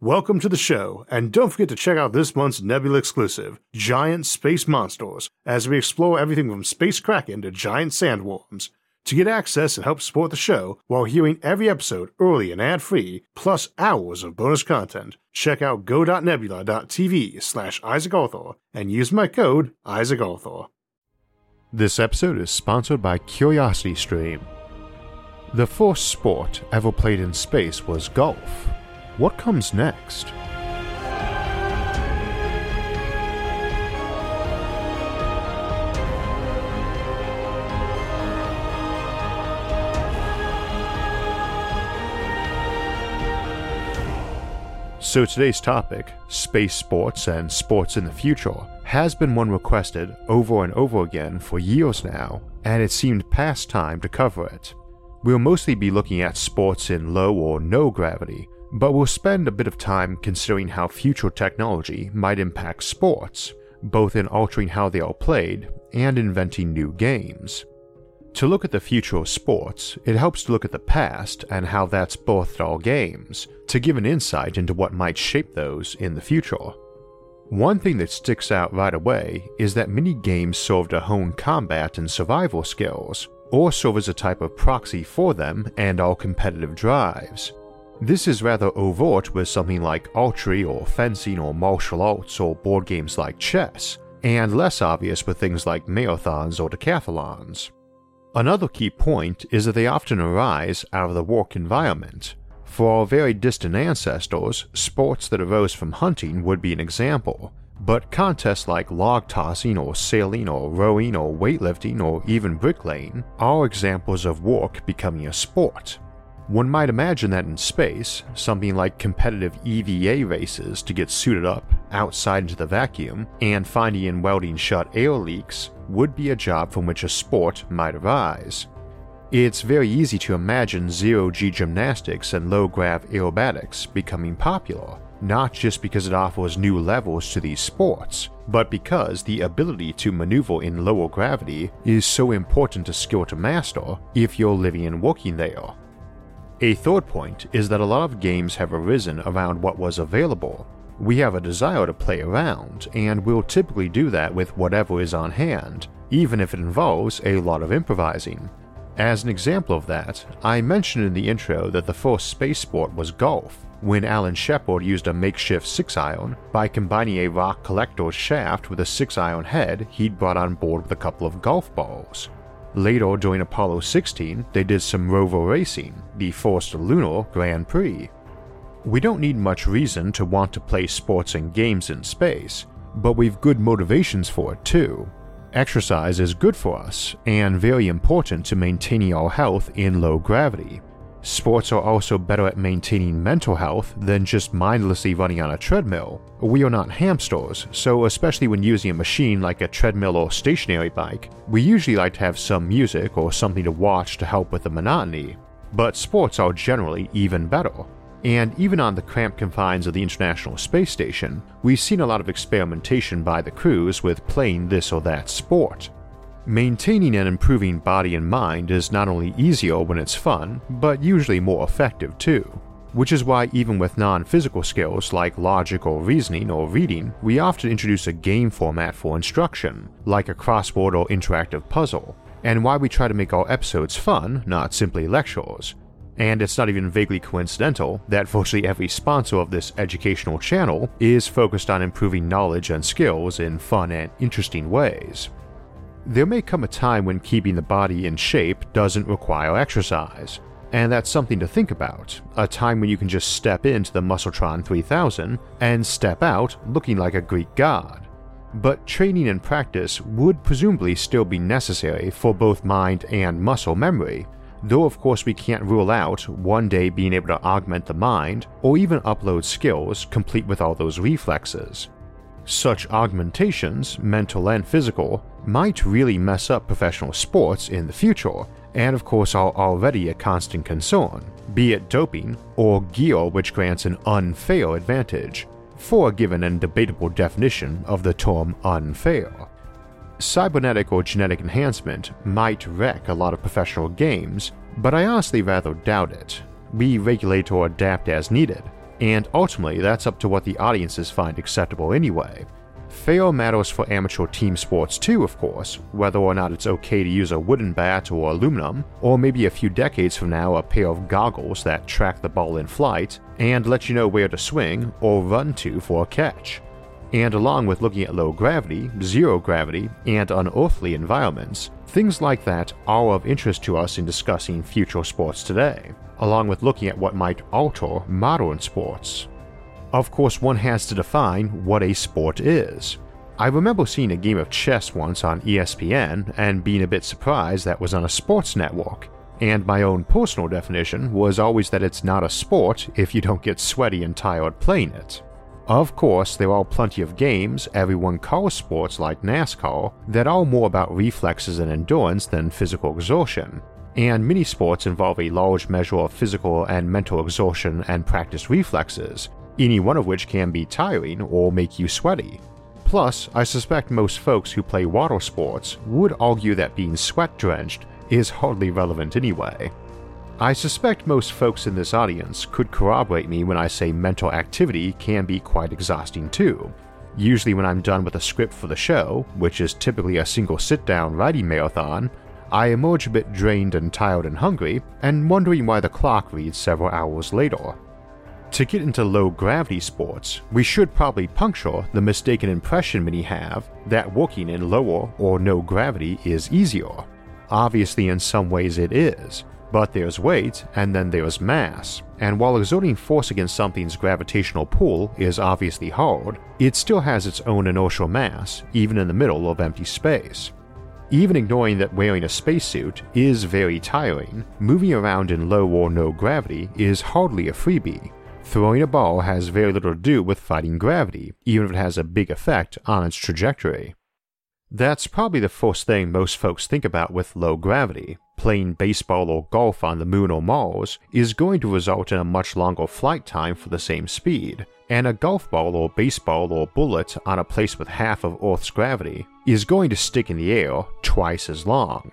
Welcome to the show, and don't forget to check out this month's Nebula exclusive, Giant Space Monsters, as we explore everything from space kraken to giant sandworms. To get access and help support the show while hearing every episode early and ad-free, plus hours of bonus content, check out go.nebula.tv slash Isaac Arthur and use my code Isaac Arthur. This episode is sponsored by CuriosityStream. The first sport ever played in space was golf. What comes next? So today's topic, space sports and sports in the future, has been one requested over and over again for years now, and it seemed past time to cover it. We'll mostly be looking at sports in low or no gravity, but we'll spend a bit of time considering how future technology might impact sports, both in altering how they are played and inventing new games. To look at the future of sports, it helps to look at the past and how that's birthed our games, to give an insight into what might shape those in the future. One thing that sticks out right away is that many games serve to hone combat and survival skills, or serve as a type of proxy for them and our competitive drives. This is rather overt with something like archery or fencing or martial arts or board games like chess, and less obvious with things like marathons or decathlons. Another key point is that they often arise out of the work environment. For our very distant ancestors, sports that arose from hunting would be an example, but contests like log tossing or sailing or rowing or weightlifting or even bricklaying are examples of work becoming a sport. One might imagine that in space, something like competitive EVA races to get suited up outside into the vacuum and finding and welding shut air leaks would be a job from which a sport might arise. It's very easy to imagine zero G gymnastics and low grav aerobatics becoming popular, not just because it offers new levels to these sports, but because the ability to maneuver in lower gravity is so important a skill to master if you're living and working there. A third point is that a lot of games have arisen around what was available. We have a desire to play around, and we'll typically do that with whatever is on hand, even if it involves a lot of improvising. As an example of that, I mentioned in the intro that the first space sport was golf, when Alan Shepard used a makeshift 6 iron by combining a rock collector's shaft with a 6 iron head he'd brought on board with a couple of golf balls. Later, during Apollo 16, they did some rover racing, the first lunar Grand Prix. We don't need much reason to want to play sports and games in space, but we've good motivations for it too. Exercise is good for us and very important to maintaining our health in low gravity. Sports are also better at maintaining mental health than just mindlessly running on a treadmill. We are not hamsters, so especially when using a machine like a treadmill or stationary bike, we usually like to have some music or something to watch to help with the monotony. But sports are generally even better. And even on the cramped confines of the International Space Station, we've seen a lot of experimentation by the crews with playing this or that sport. Maintaining and improving body and mind is not only easier when it's fun, but usually more effective too. Which is why, even with non physical skills like logic or reasoning or reading, we often introduce a game format for instruction, like a crossword or interactive puzzle, and why we try to make our episodes fun, not simply lectures. And it's not even vaguely coincidental that virtually every sponsor of this educational channel is focused on improving knowledge and skills in fun and interesting ways. There may come a time when keeping the body in shape doesn't require exercise, and that's something to think about. A time when you can just step into the Muscletron 3000 and step out looking like a Greek god. But training and practice would presumably still be necessary for both mind and muscle memory, though of course we can't rule out one day being able to augment the mind or even upload skills complete with all those reflexes. Such augmentations, mental and physical, might really mess up professional sports in the future, and of course are already a constant concern, be it doping or gear which grants an unfair advantage, for a given and debatable definition of the term unfair. Cybernetic or genetic enhancement might wreck a lot of professional games, but I honestly rather doubt it. We regulate or adapt as needed, and ultimately that's up to what the audiences find acceptable anyway. Fair matters for amateur team sports too, of course, whether or not it's okay to use a wooden bat or aluminum, or maybe a few decades from now a pair of goggles that track the ball in flight and let you know where to swing or run to for a catch. And along with looking at low gravity, zero gravity, and unearthly environments, things like that are of interest to us in discussing future sports today, along with looking at what might alter modern sports. Of course, one has to define what a sport is. I remember seeing a game of chess once on ESPN and being a bit surprised that was on a sports network, and my own personal definition was always that it's not a sport if you don't get sweaty and tired playing it. Of course, there are plenty of games everyone calls sports like NASCAR that are more about reflexes and endurance than physical exertion, and many sports involve a large measure of physical and mental exertion and practice reflexes, any one of which can be tiring or make you sweaty. Plus, I suspect most folks who play water sports would argue that being sweat drenched is hardly relevant anyway. I suspect most folks in this audience could corroborate me when I say mental activity can be quite exhausting too. Usually, when I'm done with a script for the show, which is typically a single sit down writing marathon, I emerge a bit drained and tired and hungry, and wondering why the clock reads several hours later. To get into low gravity sports, we should probably puncture the mistaken impression many have that working in lower or no gravity is easier. Obviously, in some ways it is, but there's weight, and then there's mass, and while exerting force against something's gravitational pull is obviously hard, it still has its own inertial mass, even in the middle of empty space. Even ignoring that wearing a spacesuit is very tiring, moving around in low or no gravity is hardly a freebie. Throwing a ball has very little to do with fighting gravity, even if it has a big effect on its trajectory. That's probably the first thing most folks think about with low gravity. Playing baseball or golf on the moon or Mars is going to result in a much longer flight time for the same speed, and a golf ball or baseball or bullet on a place with half of Earth's gravity is going to stick in the air twice as long.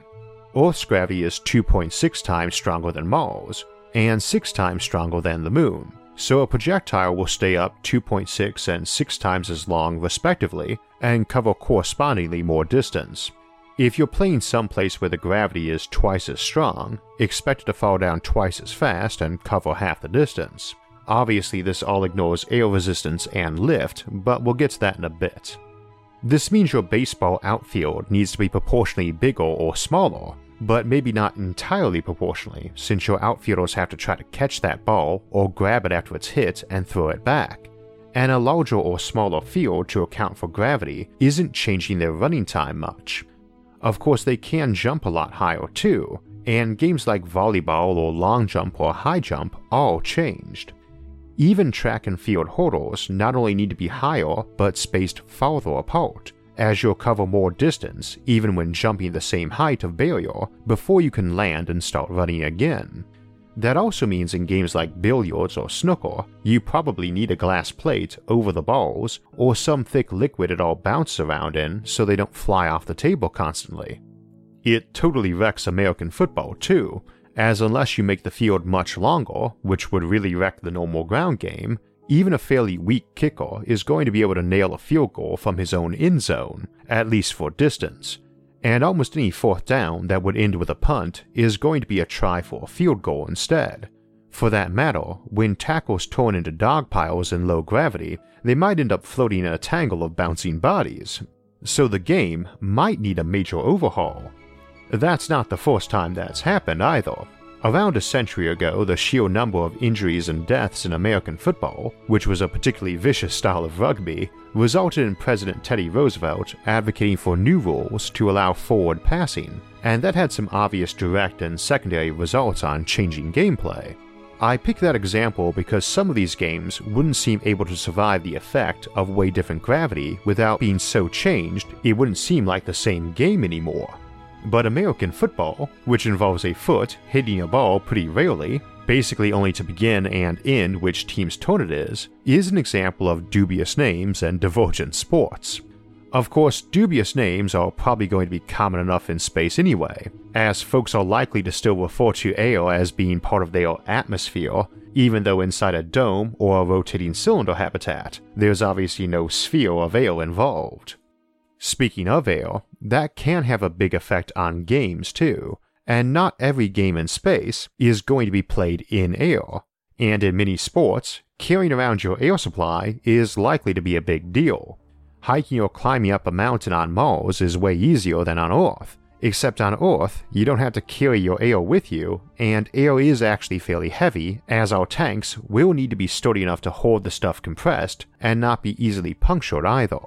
Earth's gravity is 2.6 times stronger than Mars, and 6 times stronger than the moon, so a projectile will stay up 2.6 and 6 times as long respectively and cover correspondingly more distance. If you're playing someplace where the gravity is twice as strong, expect it to fall down twice as fast and cover half the distance. Obviously, this all ignores air resistance and lift, but we'll get to that in a bit. This means your baseball outfield needs to be proportionally bigger or smaller, but maybe not entirely proportionally, since your outfielders have to try to catch that ball or grab it after it's hit and throw it back. And a larger or smaller field to account for gravity isn't changing their running time much. Of course, they can jump a lot higher too, and games like volleyball or long jump or high jump all changed. Even track and field hurdles not only need to be higher but spaced farther apart, as you'll cover more distance even when jumping the same height of barrier before you can land and start running again. That also means in games like billiards or snooker, you probably need a glass plate over the balls or some thick liquid it all bounces around in so they don't fly off the table constantly. It totally wrecks American football too, as unless you make the field much longer, which would really wreck the normal ground game, even a fairly weak kicker is going to be able to nail a field goal from his own end zone, at least for distance, and almost any fourth down that would end with a punt is going to be a try for a field goal instead. For that matter, when tackles torn into dog piles in low gravity, they might end up floating in a tangle of bouncing bodies, so the game might need a major overhaul. That's not the first time that's happened either. Around a century ago, the sheer number of injuries and deaths in American football, which was a particularly vicious style of rugby, resulted in President Teddy Roosevelt advocating for new rules to allow forward passing, and that had some obvious direct and secondary results on changing gameplay. I pick that example because some of these games wouldn't seem able to survive the effect of way different gravity without being so changed it wouldn't seem like the same game anymore. But American football, which involves a foot hitting a ball pretty rarely, basically only to begin and end which team's turn it is, is an example of dubious names and divergent sports. Of course, dubious names are probably going to be common enough in space anyway, as folks are likely to still refer to air as being part of their atmosphere, even though inside a dome or a rotating cylinder habitat, there's obviously no sphere of air involved. Speaking of air, that can have a big effect on games too, and not every game in space is going to be played in air, and in many sports, carrying around your air supply is likely to be a big deal. Hiking or climbing up a mountain on Mars is way easier than on Earth, except on Earth, you don't have to carry your air with you, and air is actually fairly heavy, as our tanks will need to be sturdy enough to hold the stuff compressed and not be easily punctured either.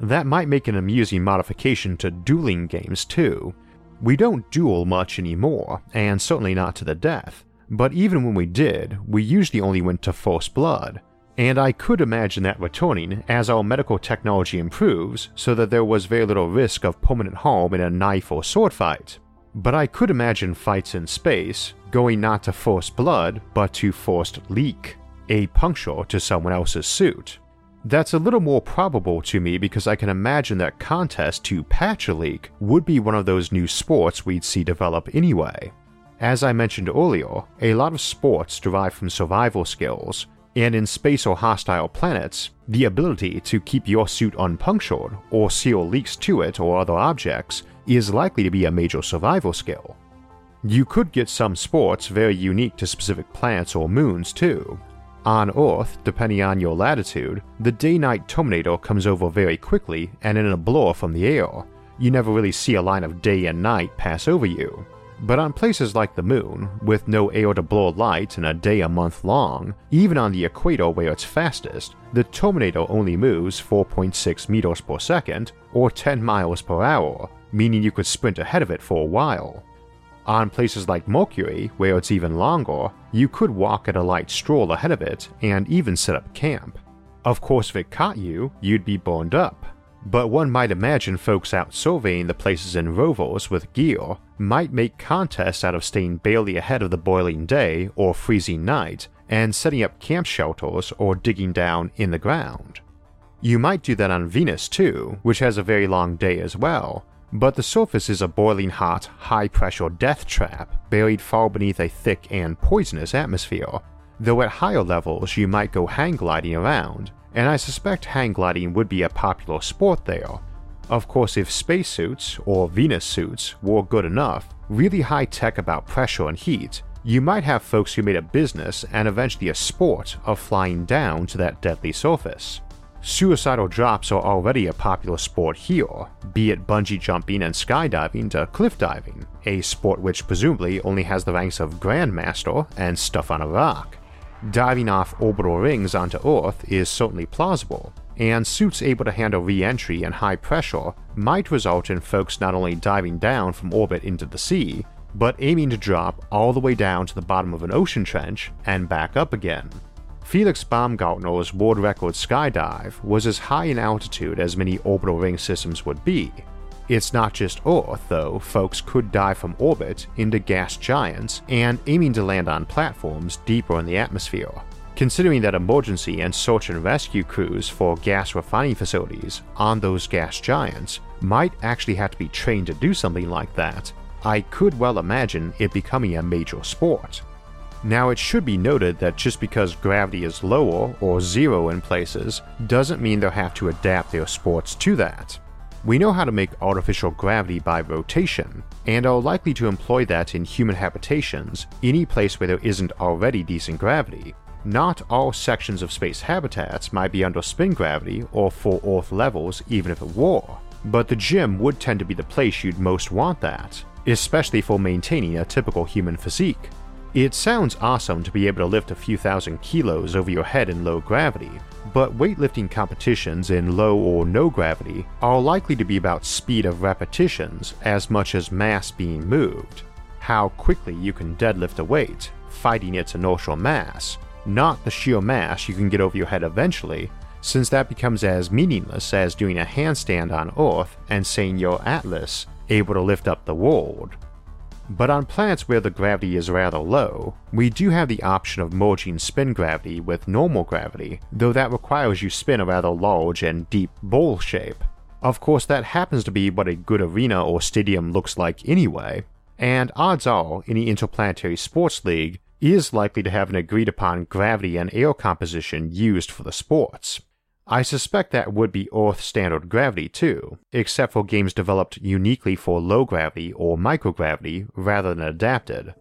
That might make an amusing modification to dueling games too. We don't duel much anymore, and certainly not to the death, but even when we did, we usually only went to first blood, and I could imagine that returning as our medical technology improves so that there was very little risk of permanent harm in a knife or sword fight. But I could imagine fights in space going not to first blood but to first leak, a puncture to someone else's suit. That's a little more probable to me because I can imagine that contest to patch a leak would be one of those new sports we'd see develop anyway. As I mentioned earlier, a lot of sports derive from survival skills, and in space or hostile planets, the ability to keep your suit unpunctured or seal leaks to it or other objects is likely to be a major survival skill. You could get some sports very unique to specific planets or moons too. On Earth, depending on your latitude, the day night Terminator comes over very quickly and in a blur from the air. You never really see a line of day and night pass over you. But on places like the moon, with no air to blow light and a day a month long, even on the equator where it's fastest, the Terminator only moves 4.6 meters per second, or 10 miles per hour, meaning you could sprint ahead of it for a while. On places like Mercury, where it's even longer, you could walk at a light stroll ahead of it and even set up camp. Of course, if it caught you, you'd be burned up, but one might imagine folks out surveying the places in rovers with gear might make contests out of staying barely ahead of the boiling day or freezing night and setting up camp shelters or digging down in the ground. You might do that on Venus too, which has a very long day as well, but the surface is a boiling hot, high pressure death trap buried far beneath a thick and poisonous atmosphere, though at higher levels you might go hang gliding around, and I suspect hang gliding would be a popular sport there. Of course, if spacesuits, or Venus suits, were good enough, really high tech about pressure and heat, you might have folks who made a business and eventually a sport of flying down to that deadly surface. Suicidal drops are already a popular sport here, be it bungee jumping and skydiving to cliff diving, a sport which presumably only has the ranks of Grandmaster and stuff on a rock. Diving off orbital rings onto Earth is certainly plausible, and suits able to handle re entry and high pressure might result in folks not only diving down from orbit into the sea, but aiming to drop all the way down to the bottom of an ocean trench and back up again. Felix Baumgartner's world record skydive was as high in altitude as many orbital ring systems would be, it's not just Earth, though, folks could dive from orbit into gas giants and aiming to land on platforms deeper in the atmosphere. Considering that emergency and search and rescue crews for gas refining facilities on those gas giants might actually have to be trained to do something like that, I could well imagine it becoming a major sport. Now, it should be noted that just because gravity is lower or zero in places doesn't mean they'll have to adapt their sports to that. We know how to make artificial gravity by rotation, and are likely to employ that in human habitations, any place where there isn't already decent gravity. Not all sections of space habitats might be under spin gravity or full Earth levels even if it were, but the gym would tend to be the place you'd most want that, especially for maintaining a typical human physique. It sounds awesome to be able to lift a few thousand kilos over your head in low gravity, but weightlifting competitions in low or no gravity are likely to be about speed of repetitions as much as mass being moved. How quickly you can deadlift a weight, fighting its inertial mass, not the sheer mass you can get over your head eventually, since that becomes as meaningless as doing a handstand on Earth and saying you're Atlas, able to lift up the world. But on planets where the gravity is rather low, we do have the option of merging spin gravity with normal gravity, though that requires you spin a rather large and deep bowl shape. Of course, that happens to be what a good arena or stadium looks like anyway, and odds are any interplanetary sports league is likely to have an agreed upon gravity and air composition used for the sports. I suspect that would be Earth standard gravity too, except for games developed uniquely for low gravity or microgravity rather than adapted.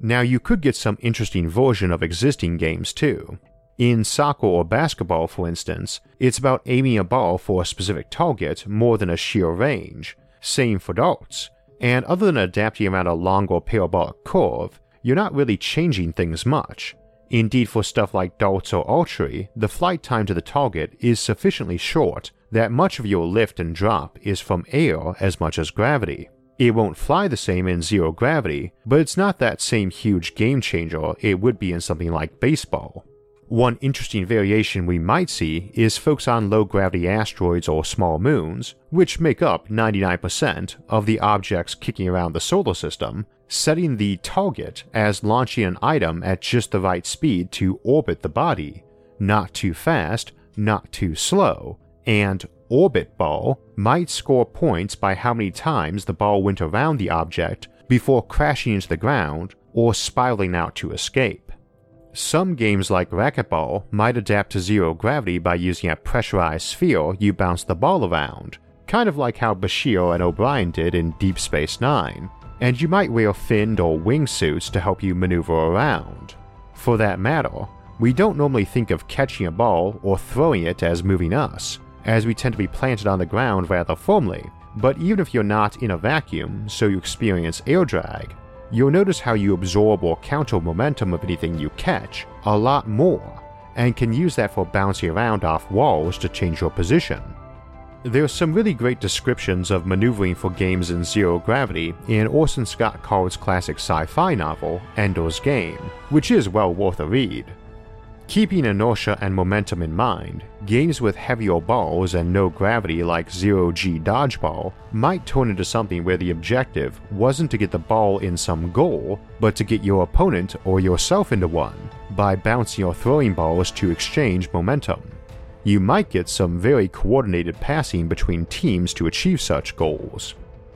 Now, you could get some interesting version of existing games too. In soccer or basketball, for instance, it's about aiming a ball for a specific target more than a sheer range. Same for darts. And other than adapting around a longer parabolic curve, you're not really changing things much. Indeed, for stuff like darts or archery, the flight time to the target is sufficiently short that much of your lift and drop is from air as much as gravity. It won't fly the same in zero gravity, but it's not that same huge game changer it would be in something like baseball. One interesting variation we might see is folks on low gravity asteroids or small moons, which make up 99% of the objects kicking around the solar system, setting the target as launching an item at just the right speed to orbit the body, not too fast, not too slow, and orbit ball might score points by how many times the ball went around the object before crashing into the ground or spiraling out to escape. Some games like racquetball might adapt to zero gravity by using a pressurized sphere you bounce the ball around, kind of like how Bashir and O'Brien did in Deep Space Nine, and you might wear finned or wingsuits to help you maneuver around. For that matter, we don't normally think of catching a ball or throwing it as moving us, as we tend to be planted on the ground rather firmly. But even if you're not in a vacuum, so you experience air drag, you'll notice how you absorb or counter momentum of anything you catch a lot more, and can use that for bouncing around off walls to change your position. There's some really great descriptions of maneuvering for games in zero gravity in Orson Scott Card's classic sci fi novel, Ender's Game, which is well worth a read. Keeping inertia and momentum in mind, games with heavier balls and no gravity like Zero G Dodgeball might turn into something where the objective wasn't to get the ball in some goal, but to get your opponent or yourself into one by bouncing or throwing balls to exchange momentum you might get some very coordinated passing between teams to achieve such goals.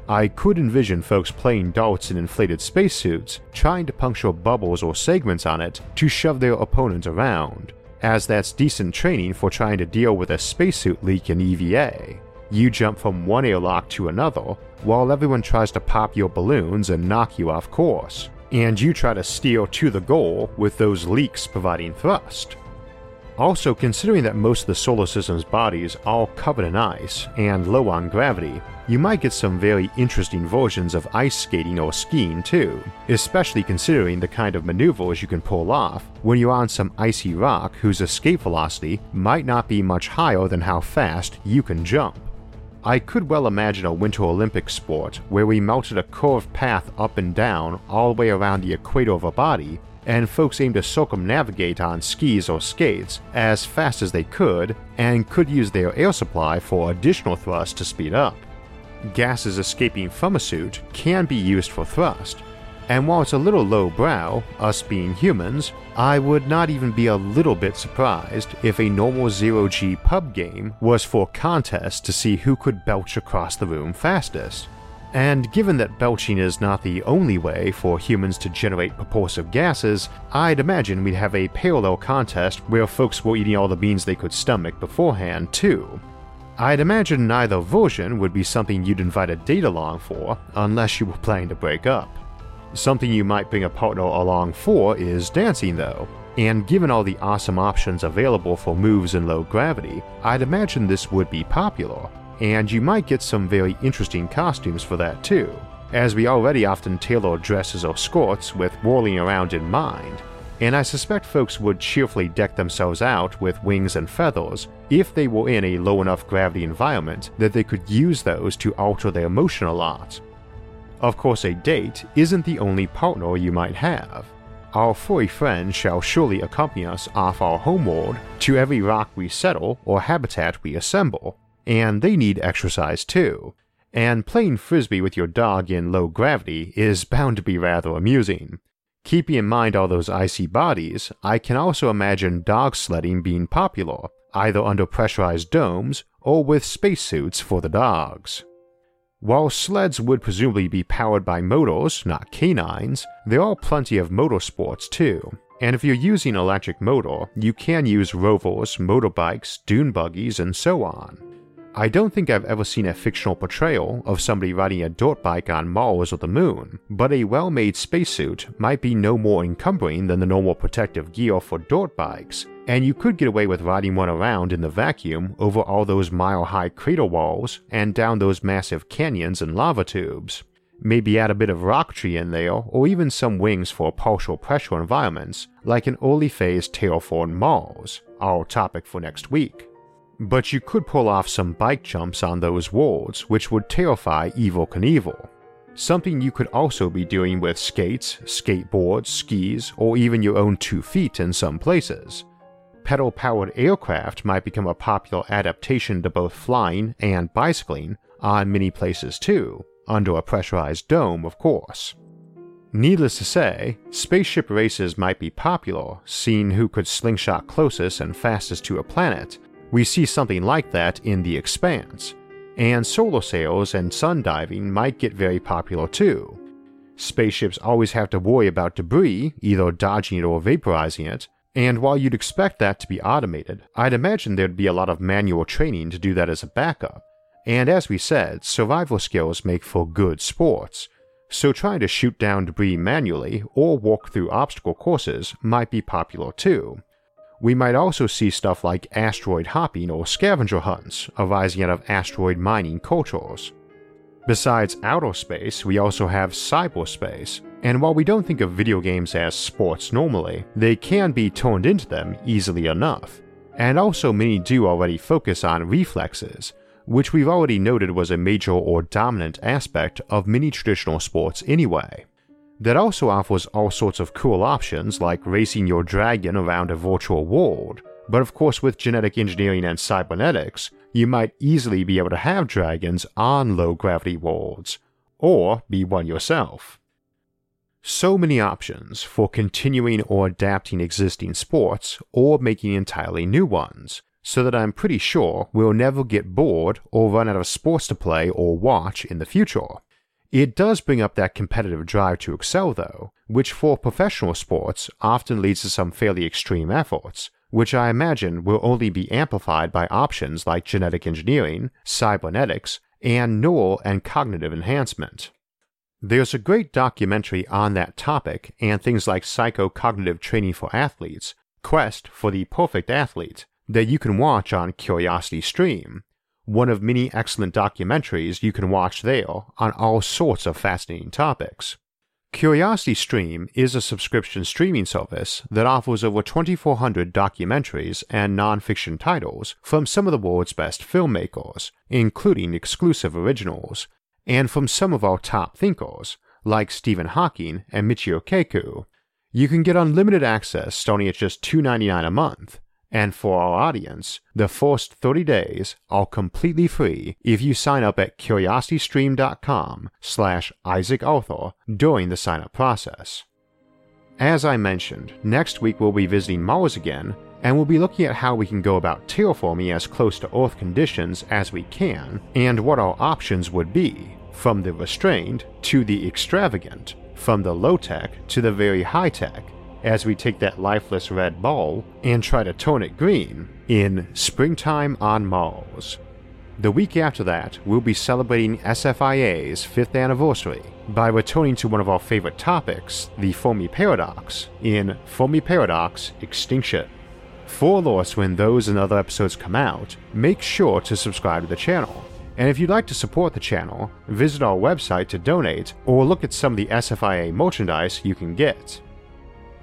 I could envision folks playing darts in inflated spacesuits, trying to puncture bubbles or segments on it to shove their opponent around, as that's decent training for trying to deal with a spacesuit leak in EVA. You jump from one airlock to another, while everyone tries to pop your balloons and knock you off course, and you try to steer to the goal with those leaks providing thrust. Also, considering that most of the solar system's bodies are covered in ice and low on gravity, you might get some very interesting versions of ice skating or skiing too, especially considering the kind of maneuvers you can pull off when you're on some icy rock whose escape velocity might not be much higher than how fast you can jump. I could well imagine a Winter Olympic sport where we melted a curved path up and down all the way around the equator of a body and folks aimed to circumnavigate on skis or skates as fast as they could and could use their air supply for additional thrust to speed up. Gases escaping from a suit can be used for thrust, and while it's a little lowbrow, us being humans, I would not even be a little bit surprised if a normal zero G pub game was for contests to see who could belch across the room fastest. And given that belching is not the only way for humans to generate propulsive gases, I'd imagine we'd have a parallel contest where folks were eating all the beans they could stomach beforehand, too. I'd imagine neither version would be something you'd invite a date along for, unless you were planning to break up. Something you might bring a partner along for is dancing, though, and given all the awesome options available for moves in low gravity, I'd imagine this would be popular, and you might get some very interesting costumes for that too, as we already often tailor dresses or skirts with whirling around in mind, and I suspect folks would cheerfully deck themselves out with wings and feathers if they were in a low enough gravity environment that they could use those to alter their motion a lot. Of course, a date isn't the only partner you might have. Our furry friend shall surely accompany us off our homeworld to every rock we settle or habitat we assemble, and they need exercise too. And playing frisbee with your dog in low gravity is bound to be rather amusing. Keeping in mind all those icy bodies, I can also imagine dog sledding being popular, either under pressurized domes or with spacesuits for the dogs. While sleds would presumably be powered by motors, not canines, there are plenty of motorsports too. And if you're using electric motor, you can use rovers, motorbikes, dune buggies, and so on. I don't think I've ever seen a fictional portrayal of somebody riding a dirt bike on Mars or the moon, but a well made spacesuit might be no more encumbering than the normal protective gear for dirt bikes, and you could get away with riding one around in the vacuum over all those mile high crater walls and down those massive canyons and lava tubes. Maybe add a bit of rocketry in there, or even some wings for partial pressure environments, like an early phase terraformed Mars, our topic for next week. But you could pull off some bike jumps on those walls, which would terrify Evel Knievel. Something you could also be doing with skates, skateboards, skis, or even your own two feet in some places. Pedal powered aircraft might become a popular adaptation to both flying and bicycling on many places too, under a pressurized dome, of course. Needless to say, spaceship races might be popular, seeing who could slingshot closest and fastest to a planet, we see something like that in The Expanse, and solar sails and sun diving might get very popular too. Spaceships always have to worry about debris, either dodging it or vaporizing it, and while you'd expect that to be automated, I'd imagine there'd be a lot of manual training to do that as a backup. And as we said, survival skills make for good sports, so trying to shoot down debris manually or walk through obstacle courses might be popular too. We might also see stuff like asteroid hopping or scavenger hunts arising out of asteroid mining cultures. Besides outer space, we also have cyberspace, and while we don't think of video games as sports normally, they can be turned into them easily enough. And also, many do already focus on reflexes, which we've already noted was a major or dominant aspect of many traditional sports anyway that also offers all sorts of cool options like racing your dragon around a virtual world. But of course, with genetic engineering and cybernetics, you might easily be able to have dragons on low gravity worlds, or be one yourself. So many options for continuing or adapting existing sports or making entirely new ones, so that I'm pretty sure we'll never get bored or run out of sports to play or watch in the future. It does bring up that competitive drive to excel, though, which for professional sports often leads to some fairly extreme efforts, which I imagine will only be amplified by options like genetic engineering, cybernetics, and neural and cognitive enhancement. There's a great documentary on that topic and things like psychocognitive training for athletes, Quest for the Perfect Athlete, that you can watch on Curiosity Stream, one of many excellent documentaries you can watch there on all sorts of fascinating topics. Curiosity Stream is a subscription streaming service that offers over 2,400 documentaries and nonfiction titles from some of the world's best filmmakers, including exclusive originals, and from some of our top thinkers, like Stephen Hawking and Michio Kaku. You can get unlimited access starting at just $2.99 a month, and for our audience, the first 30 days are completely free if you sign up at curiositystream.com slash Isaac Arthur during the sign up process. As I mentioned, next week we'll be visiting Mars again, and we'll be looking at how we can go about terraforming as close to Earth conditions as we can, and what our options would be, from the restrained to the extravagant, from the low tech to the very high tech, as we take that lifeless red ball and try to tone it green in Springtime on Mars. The week after that, we'll be celebrating SFIA's fifth anniversary by returning to one of our favorite topics, the Fermi Paradox, in Fermi Paradox Extinction. For alerts when those and other episodes come out, make sure to subscribe to the channel. And if you'd like to support the channel, visit our website to donate or look at some of the SFIA merchandise you can get.